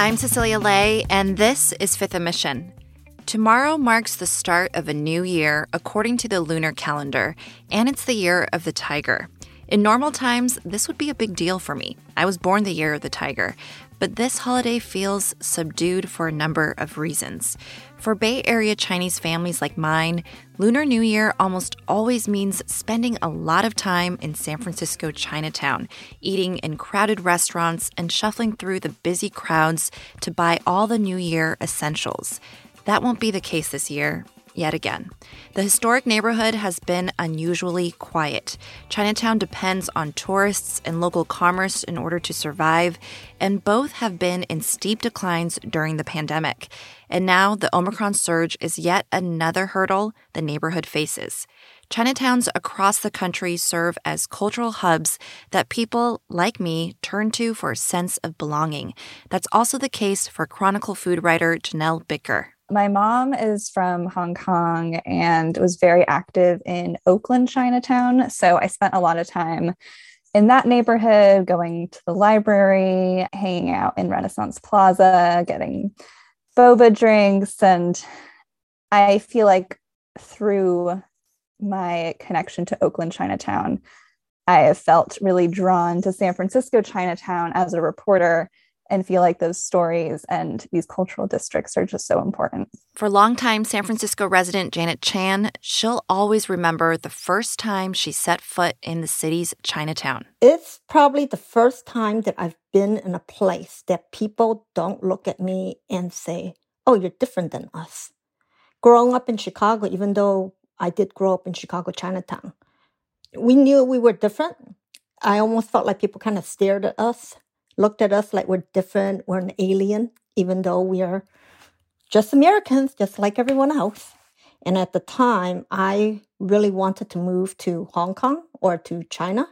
I'm Cecilia Lei, and this is Fifth & Mission. Tomorrow marks the start of a new year according to the lunar calendar, and it's the year of the tiger. In normal times, this would be a big deal for me. I was born the year of the tiger, but this holiday feels subdued for a number of reasons. For Bay Area Chinese families like mine, Lunar New Year almost always means spending a lot of time in San Francisco Chinatown, eating in crowded restaurants and shuffling through the busy crowds to buy all the New Year essentials. That won't be the case this year, yet again. The historic neighborhood has been unusually quiet. Chinatown depends on tourists and local commerce in order to survive, and both have been in steep declines during the pandemic. And now the Omicron surge is yet another hurdle the neighborhood faces. Chinatowns across the country serve as cultural hubs that people like me turn to for a sense of belonging. That's also the case for Chronicle food writer Janelle Bitker. My mom is from Hong Kong and was very active in Oakland, Chinatown. So I spent a lot of time in that neighborhood, going to the library, hanging out in Renaissance Plaza, getting boba drinks. And I feel like through my connection to Oakland Chinatown, I have felt really drawn to San Francisco Chinatown as a reporter and feel like those stories and these cultural districts are just so important. For longtime San Francisco resident Janet Chan, she'll always remember the first time she set foot in the city's Chinatown. It's probably the first time that I've been in a place that people don't look at me and say, Oh, you're different than us. Growing up in Chicago, even though I did grow up in Chicago Chinatown, we knew we were different. I almost felt like people kind of stared at us looked at us like we're different, we're an alien, even though we are just Americans, just like everyone else. And at the time, I really wanted to move to Hong Kong or to China.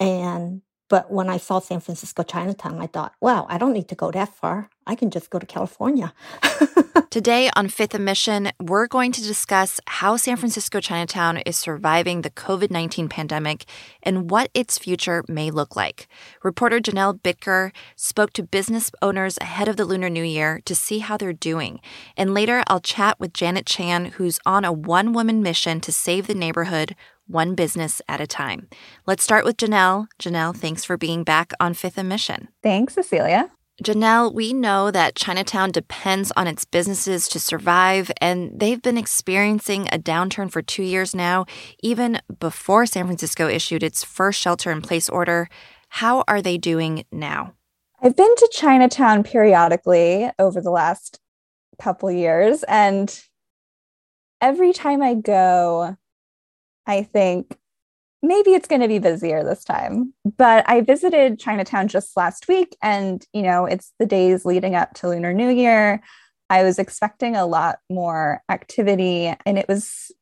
And but when I saw San Francisco Chinatown, I thought, wow, I don't need to go that far. I can just go to California. Today on Fifth & Mission, we're going to discuss how San Francisco Chinatown is surviving the COVID 19 pandemic and what its future may look like. Reporter Janelle Bitker spoke to business owners ahead of the Lunar New Year to see how they're doing. And later, I'll chat with Janet Chan, who's on a one woman mission to save the neighborhood one business at a time. Let's start with Janelle. Janelle, thanks for being back on Fifth & Mission. Thanks, Cecilia. Janelle, we know that Chinatown depends on its businesses to survive, and they've been experiencing a downturn for two years now, even before San Francisco issued its first shelter in place order. How are they doing now? I've been to Chinatown periodically over the last couple years, and every time I go, I think maybe it's going to be busier this time. But I visited Chinatown just last week, and you know, it's the days leading up to Lunar New Year. I was expecting a lot more activity, and it was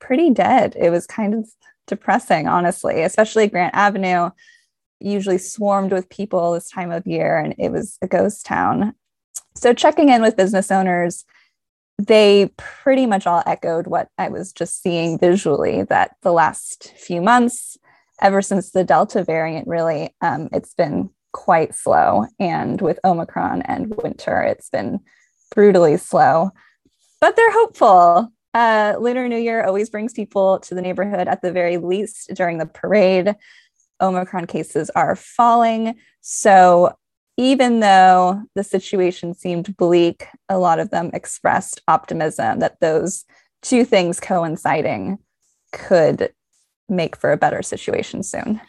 pretty dead. It was kind of depressing, honestly, especially Grant Avenue, usually swarmed with people this time of year, and it was a ghost town. So, checking in with business owners they pretty much all echoed what I was just seeing visually that the last few months, ever since the Delta variant, really, um, it's been quite slow. And with Omicron and winter, it's been brutally slow. But they're hopeful. Uh, Lunar New Year always brings people to the neighborhood at the very least during the parade. Omicron cases are falling. So even though the situation seemed bleak, a lot of them expressed optimism that those two things coinciding could make for a better situation soon.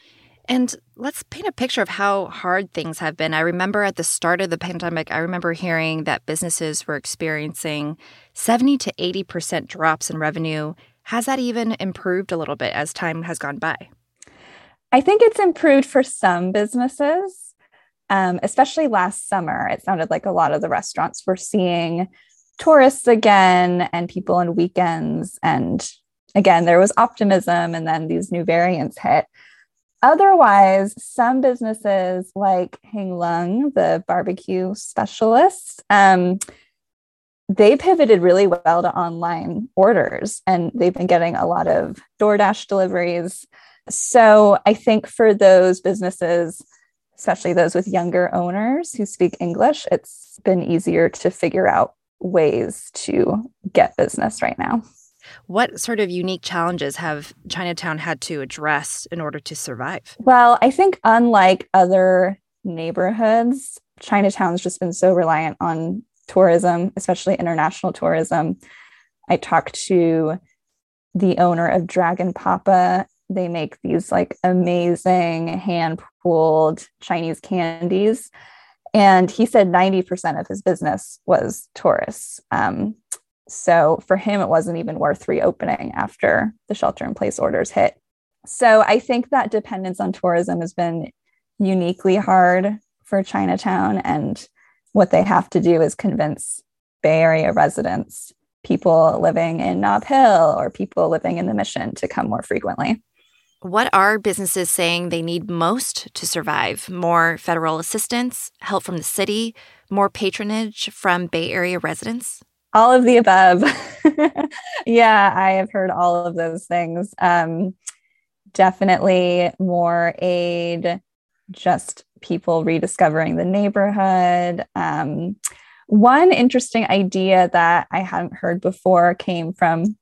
And let's paint a picture of how hard things have been. I remember at the start of the pandemic, I remember hearing that businesses were experiencing 70 to 80% drops in revenue. Has that even improved a little bit as time has gone by? I think it's improved for some businesses um, especially last summer. It sounded like a lot of the restaurants were seeing tourists again and people on weekends. And again, there was optimism, and then these new variants hit. Otherwise, some businesses like Hing Lung, the barbecue specialist, um, they pivoted really well to online orders and they've been getting a lot of DoorDash deliveries. So I think for those businesses, especially those with younger owners who speak English, it's been easier to figure out ways to get business right now. What sort of unique challenges have Chinatown had to address in order to survive? Well, I think unlike other neighborhoods, Chinatown's just been so reliant on tourism, especially international tourism. I talked to the owner of Dragon Papa. They make these like amazing hand pulled Chinese candies. And he said 90% of his business was tourists. Um, so for him, it wasn't even worth reopening after the shelter in place orders hit. So I think that dependence on tourism has been uniquely hard for Chinatown. And what they have to do is convince Bay Area residents, people living in Nob Hill or people living in the Mission to come more frequently. What are businesses saying they need most to survive? More federal assistance, help from the city, more patronage from Bay Area residents? All of the above. yeah, I have heard all of those things. Um, definitely more aid, just people rediscovering the neighborhood. Um, one interesting idea that I hadn't heard before came from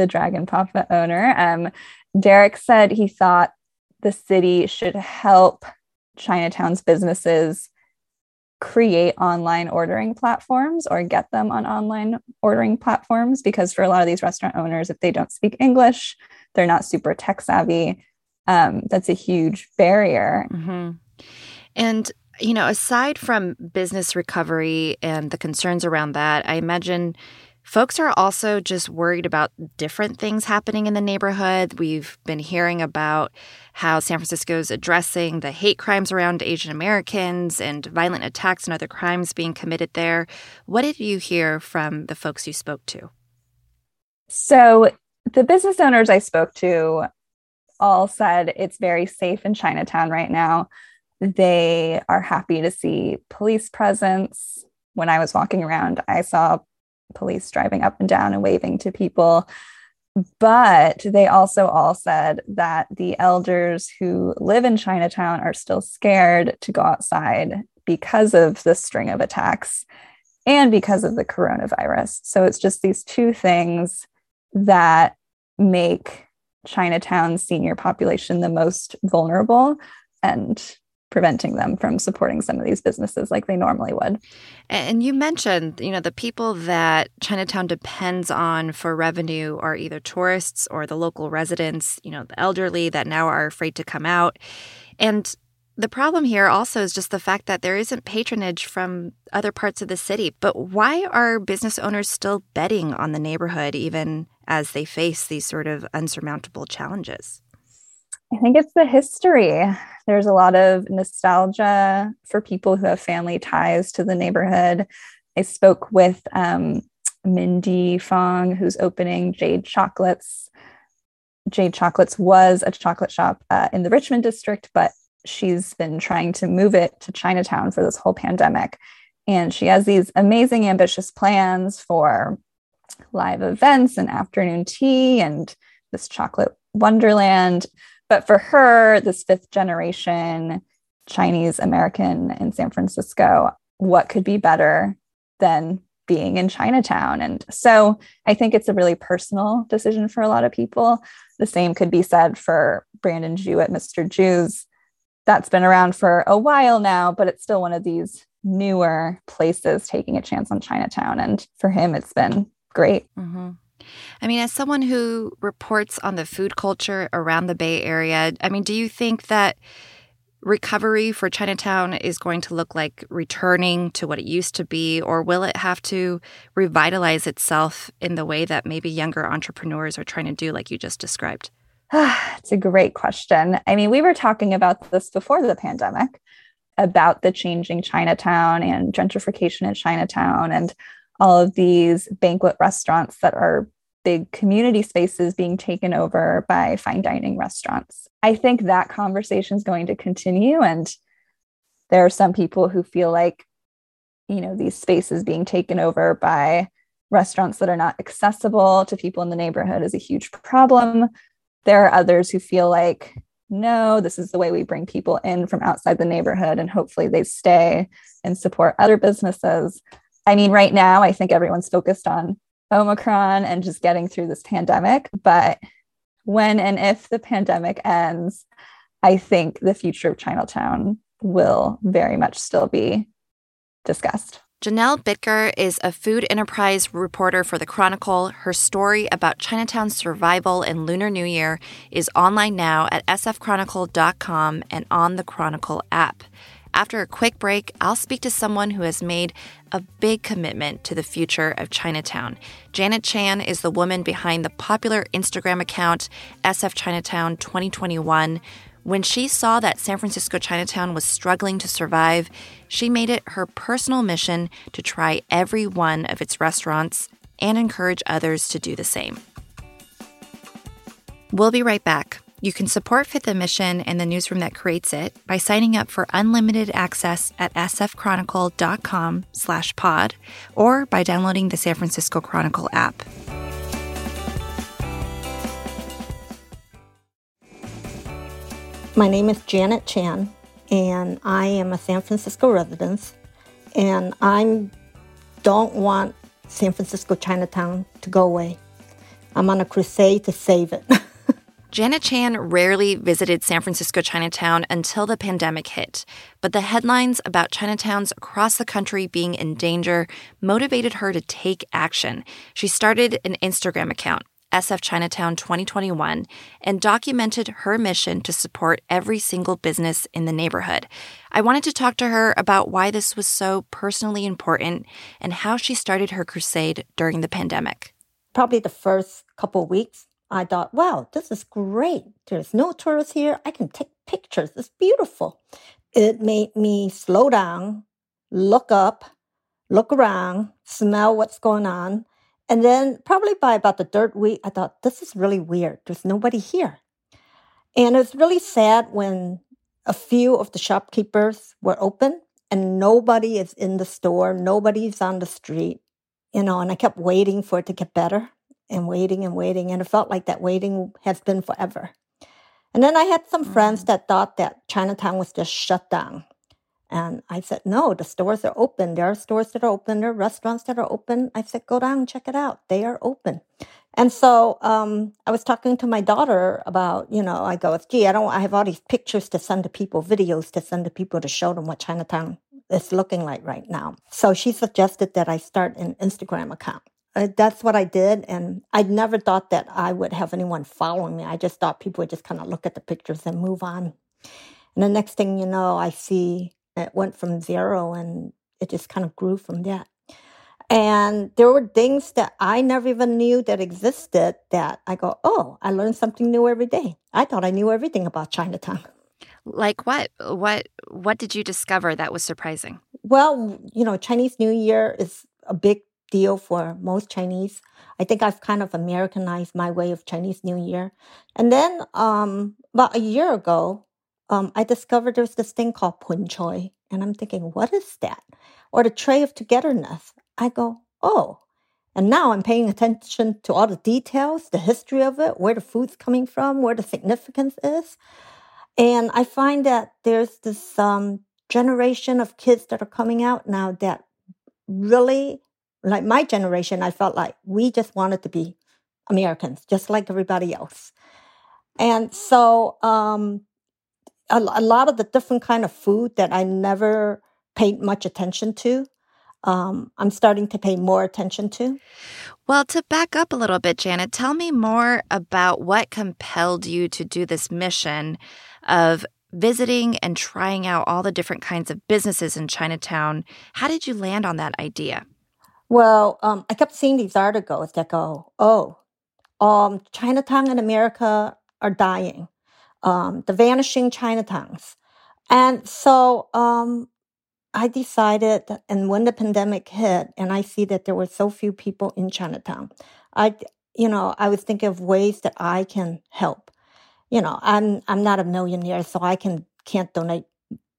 the Dragon Papa owner. Um, Derek said he thought the city should help Chinatown's businesses create online ordering platforms or get them on online ordering platforms because for a lot of these restaurant owners if they don't speak english they're not super tech savvy um, that's a huge barrier mm-hmm. And, you know, aside from business recovery and the concerns around that, I imagine folks are also just worried about different things happening in the neighborhood. We've been hearing about how San Francisco is addressing the hate crimes around Asian Americans and violent attacks and other crimes being committed there. What did you hear from the folks you spoke to? So, the business owners I spoke to all said it's very safe in Chinatown right now. They are happy to see police presence. When I was walking around, I saw police driving up and down and waving to people. But they also all said that the elders who live in Chinatown are still scared to go outside because of the string of attacks and because of the coronavirus. So it's just these two things that make Chinatown's senior population the most vulnerable. And preventing them from supporting some of these businesses like they normally would. And you mentioned, you know, the people that Chinatown depends on for revenue are either tourists or the local residents, you know, the elderly that now are afraid to come out. And the problem here also is just the fact that there isn't patronage from other parts of the city. But why are business owners still betting on the neighborhood even as they face these sort of unsurmountable challenges? I think it's the history. There's a lot of nostalgia for people who have family ties to the neighborhood. I spoke with um, Mindy Fong, who's opening Jade Chocolates. Jade Chocolates was a chocolate shop uh, in the Richmond district, but she's been trying to move it to Chinatown for this whole pandemic. And she has these amazing, ambitious plans for live events and afternoon tea and this chocolate wonderland. But for her, this fifth generation Chinese American in San Francisco, what could be better than being in Chinatown? And so I think it's a really personal decision for a lot of people. The same could be said for Brandon Jew at Mr. Jiu's. That's been around for a while now, but it's still one of these newer places taking a chance on Chinatown. And for him, it's been great. Mm-hmm. I mean, as someone who reports on the food culture around the Bay Area, I mean, do you think that recovery for Chinatown is going to look like returning to what it used to be, or will it have to revitalize itself in the way that maybe younger entrepreneurs are trying to do, like you just described? it's a great question. I mean, we were talking about this before the pandemic. about the changing Chinatown and gentrification in Chinatown and all of these banquet restaurants that are big community spaces being taken over by fine dining restaurants. I think that conversation is going to continue. And there are some people who feel like, you know, these spaces being taken over by restaurants that are not accessible to people in the neighborhood is a huge problem. There are others who feel like, no, this is the way we bring people in from outside the neighborhood, and hopefully they stay and support other businesses. I mean, right now, I think everyone's focused on Omicron and just getting through this pandemic. But when and if the pandemic ends, I think the future of Chinatown will very much still be discussed. Janelle Bitker is a food enterprise reporter for The Chronicle. Her story about Chinatown's survival in Lunar New Year is online now at sfchronicle.com and on the Chronicle app. After a quick break, I'll speak to someone who has made a big commitment to the future of Chinatown. Janet Chan is the woman behind the popular Instagram account SF Chinatown 2021. When she saw that San Francisco Chinatown was struggling to survive, she made it her personal mission to try every one of its restaurants and encourage others to do the same. We'll be right back. You can support Fifth & Mission and the newsroom that creates it by signing up for unlimited access at sfchronicle.com slash pod or by downloading the San Francisco Chronicle app. My name is Janet Chan, and I am a San Francisco resident, and I don't want San Francisco Chinatown to go away. I'm on a crusade to save it. Janet Chan rarely visited San Francisco Chinatown until the pandemic hit, but the headlines about Chinatowns across the country being in danger motivated her to take action. She started an Instagram account, SF Chinatown 2021, and documented her mission to support every single business in the neighborhood. I wanted to talk to her about why this was so personally important and how she started her crusade during the pandemic. Probably the first couple weeks I thought, wow, this is great. There's no tourists here. I can take pictures. It's beautiful. It made me slow down, look up, look around, smell what's going on. And then, probably by about the third week, I thought, this is really weird. There's nobody here. And it was really sad when a few of the shopkeepers were open and nobody is in the store, nobody's on the street, you know, and I kept waiting for it to get better and waiting and waiting. And it felt like that waiting has been forever. And then I had some mm-hmm. friends that thought that Chinatown was just shut down. And I said, no, the stores are open. There are stores that are open. There are restaurants that are open. I said, go down and check it out. They are open. And so um, I was talking to my daughter about, you know, I go, gee, I don't, I have all these pictures to send to people, videos to send to people to show them what Chinatown is looking like right now. So she suggested that I start an Instagram account. Uh, that's what I did. And I never thought that I would have anyone following me. I just thought people would just kind of look at the pictures and move on. And the next thing you know, I see it went from zero and it just kind of grew from that. And there were things that I never even knew that existed that I go, oh, I learned something new every day. I thought I knew everything about Chinatown. Like what? What what did you discover that was surprising? Well, you know, Chinese New Year is a big deal for most Chinese. I think I've kind of Americanized my way of Chinese New Year. And then um, about a year ago, um, I discovered there's this thing called pun choi. And I'm thinking, what is that? Or the tray of togetherness. I go, oh. And now I'm paying attention to all the details, the history of it, where the food's coming from, where the significance is. And I find that there's this um, generation of kids that are coming out now that really like my generation, I felt like we just wanted to be Americans, just like everybody else. And so, um, a, a lot of the different kind of food that I never paid much attention to, um, I'm starting to pay more attention to. Well, to back up a little bit, Janet, tell me more about what compelled you to do this mission of visiting and trying out all the different kinds of businesses in Chinatown. How did you land on that idea? Well, um, I kept seeing these articles that go, oh, um, Chinatown in America are dying, um, the vanishing Chinatowns. And so um, I decided, and when the pandemic hit, and I see that there were so few people in Chinatown, I, you know, I was thinking of ways that I can help. You know, I'm I'm not a millionaire, so I can can't donate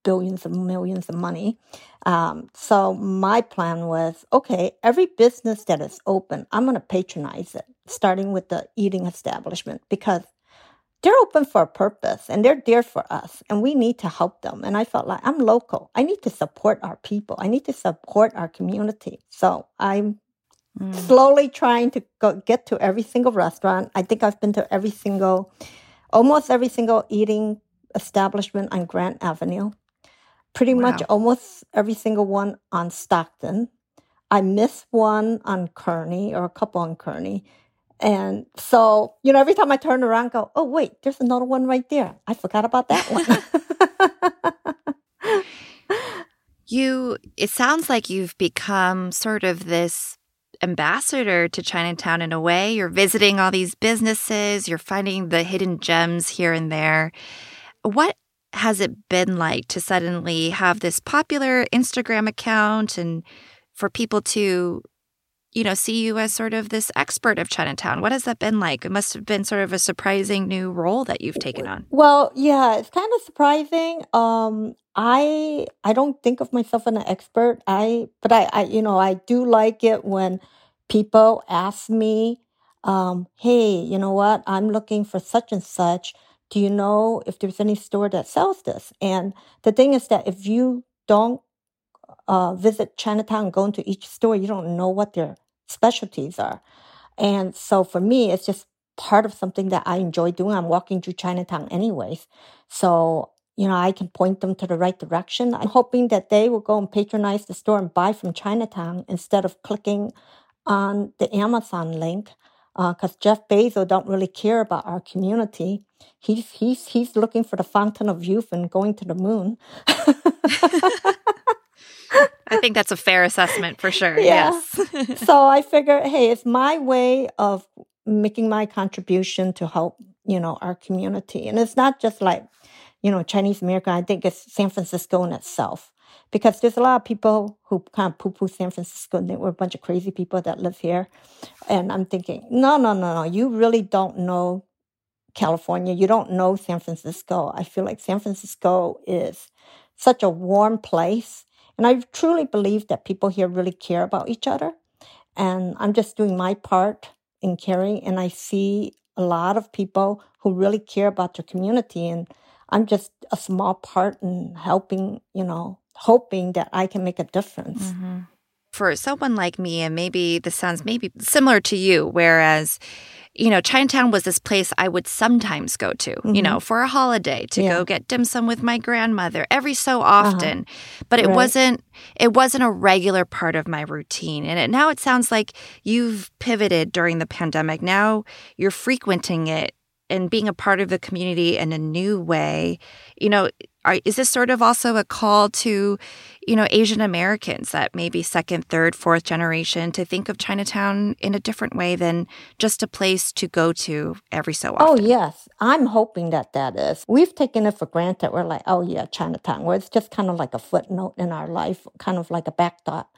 billions and millions of money. Um, so my plan was, okay, every business that is open, I'm going to patronize it, starting with the eating establishment because they're open for a purpose and they're there for us and we need to help them. And I felt like I'm local. I need to support our people. I need to support our community. So I'm mm. slowly trying to go, get to every single restaurant. I think I've been to every single, almost every single eating establishment on Grant Avenue. Pretty wow. much almost every single one on Stockton. I missed one on Kearny or a couple on Kearny. And so, you know, every time I turn around, go, oh, wait, there's another one right there. I forgot about that one. you, it sounds like you've become sort of this ambassador to Chinatown in a way. You're visiting all these businesses, you're finding the hidden gems here and there. What has it been like to suddenly have this popular Instagram account and for people to you know, see you as sort of this expert of Chinatown. What has that been like? It must have been sort of a surprising new role that you've taken on. Well, yeah, it's kind of surprising. Um, I I don't think of myself as an expert. I but I, I you know I do like it when people ask me, um, "Hey, you know what? I'm looking for such and such. Do you know if there's any store that sells this?" And the thing is that if you don't uh, visit Chinatown, and go into each store, you don't know what their specialties are. And so for me, it's just part of something that I enjoy doing. I'm walking through Chinatown anyways. So, you know, I can point them to the right direction. I'm hoping that they will go and patronize the store and buy from Chinatown instead of clicking on the Amazon link. Because uh, Jeff Bezos don't really care about our community. He's he's he's looking for the fountain of youth and going to the moon. I think that's a fair assessment for sure. Yeah. Yes. so I figure, hey, it's my way of making my contribution to help, you know, our community. And it's not just like, you know, Chinese American, I think it's San Francisco in itself. Because there's a lot of people who kind of poo poo San Francisco and they were a bunch of crazy people that live here. And I'm thinking, no, no, no, no, you really don't know California. You don't know San Francisco. I feel like San Francisco is such a warm place and I truly believe that people here really care about each other. And I'm just doing my part in caring. And I see a lot of people who really care about their community. And I'm just a small part in helping, you know, hoping that I can make a difference. Mm-hmm. For someone like me, and maybe this sounds maybe similar to you, whereas you know, Chinatown was this place I would sometimes go to, mm-hmm. you know, for a holiday to yeah. go get dim sum with my grandmother every so uh-huh. often. Uh-huh. But it right. wasn't it wasn't a regular part of my routine. And it, now it sounds like you've pivoted during the pandemic. Now you're frequenting it and being a part of the community in a new way. You know, are, is this sort of also a call to, you know, Asian Americans that maybe second, third, fourth generation to think of Chinatown in a different way than just a place to go to every so oh, often? Oh, yes. I'm hoping that that is. We've taken it for granted. We're like, oh, yeah, Chinatown, where it's just kind of like a footnote in our life, kind of like a back thought.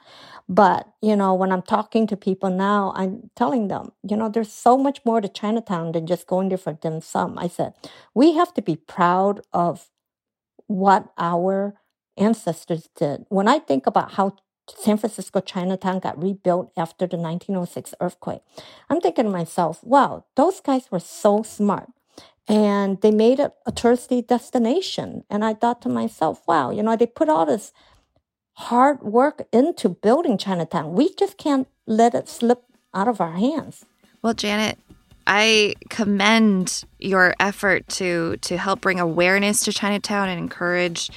But, you know, when I'm talking to people now, I'm telling them, you know, there's so much more to Chinatown than just going there for dim sum. I said, we have to be proud of what our ancestors did. When I think about how San Francisco Chinatown got rebuilt after the 1906 earthquake, I'm thinking to myself, wow, those guys were so smart. And they made it a touristy destination. And I thought to myself, wow, you know, they put all this hard work into building Chinatown. We just can't let it slip out of our hands. Well, Janet, I commend your effort to to help bring awareness to Chinatown and encourage,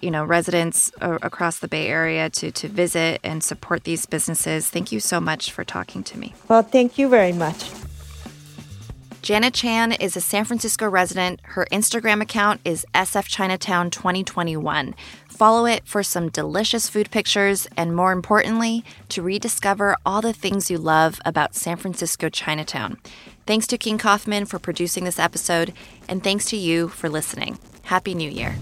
you know, residents across the Bay Area to to visit and support these businesses. Thank you so much for talking to me. Well, thank you very much. Janet Chan is a San Francisco resident. Her Instagram account is SF Chinatown 2021. Follow it for some delicious food pictures and, more importantly, to rediscover all the things you love about San Francisco Chinatown. Thanks to King Kaufman for producing this episode, and thanks to you for listening. Happy New Year.